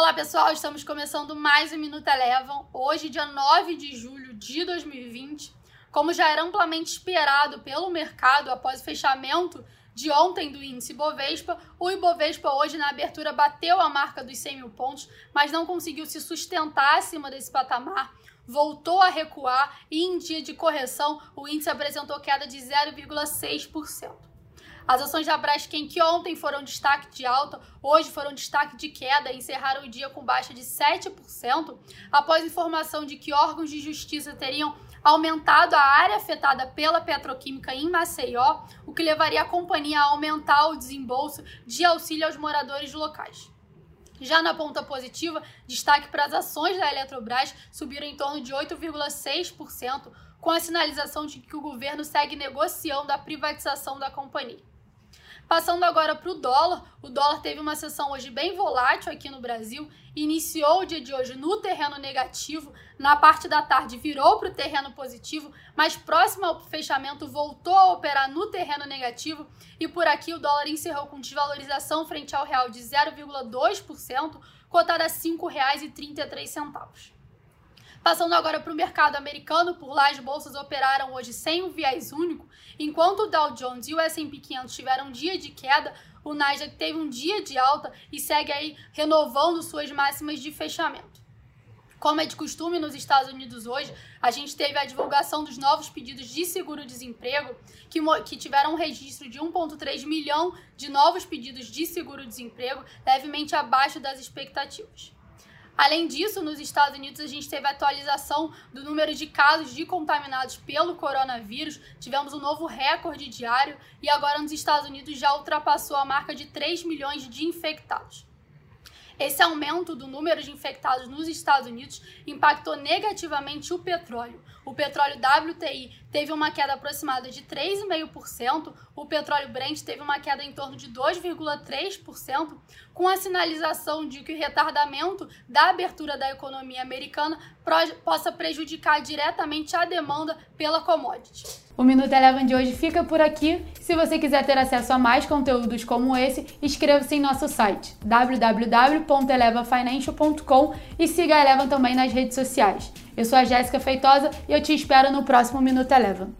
Olá pessoal, estamos começando mais um Minuto Elevam. Hoje, dia 9 de julho de 2020. Como já era amplamente esperado pelo mercado após o fechamento de ontem do índice Bovespa, o Ibovespa hoje na abertura bateu a marca dos 100 mil pontos, mas não conseguiu se sustentar acima desse patamar, voltou a recuar e em dia de correção o índice apresentou queda de 0,6%. As ações da Braskem, que ontem foram destaque de alta, hoje foram destaque de queda e encerraram o dia com baixa de 7%, após informação de que órgãos de justiça teriam aumentado a área afetada pela petroquímica em Maceió, o que levaria a companhia a aumentar o desembolso de auxílio aos moradores locais. Já na ponta positiva, destaque para as ações da Eletrobras subiram em torno de 8,6%, com a sinalização de que o governo segue negociando a privatização da companhia. Passando agora para o dólar, o dólar teve uma sessão hoje bem volátil aqui no Brasil, iniciou o dia de hoje no terreno negativo, na parte da tarde virou para o terreno positivo, mas próximo ao fechamento voltou a operar no terreno negativo e por aqui o dólar encerrou com desvalorização frente ao real de 0,2%, cotada a R$ 5,33. Passando agora para o mercado americano, por lá as bolsas operaram hoje sem um viés único, enquanto o Dow Jones e o S&P 500 tiveram um dia de queda, o Nasdaq teve um dia de alta e segue aí renovando suas máximas de fechamento. Como é de costume nos Estados Unidos hoje, a gente teve a divulgação dos novos pedidos de seguro-desemprego, que, que tiveram um registro de 1,3 milhão de novos pedidos de seguro-desemprego, levemente abaixo das expectativas. Além disso, nos Estados Unidos, a gente teve a atualização do número de casos de contaminados pelo coronavírus, tivemos um novo recorde diário e agora nos Estados Unidos já ultrapassou a marca de 3 milhões de infectados. Esse aumento do número de infectados nos Estados Unidos impactou negativamente o petróleo. O petróleo WTI teve uma queda aproximada de 3,5%, o petróleo Brent teve uma queda em torno de 2,3%, com a sinalização de que o retardamento da abertura da economia americana possa prejudicar diretamente a demanda pela commodity. O Minuto Eleven de hoje fica por aqui. Se você quiser ter acesso a mais conteúdos como esse, inscreva-se em nosso site www.elevafinancial.com e siga a Eleven também nas redes sociais. Eu sou a Jéssica Feitosa e eu te espero no próximo Minuto Eleven.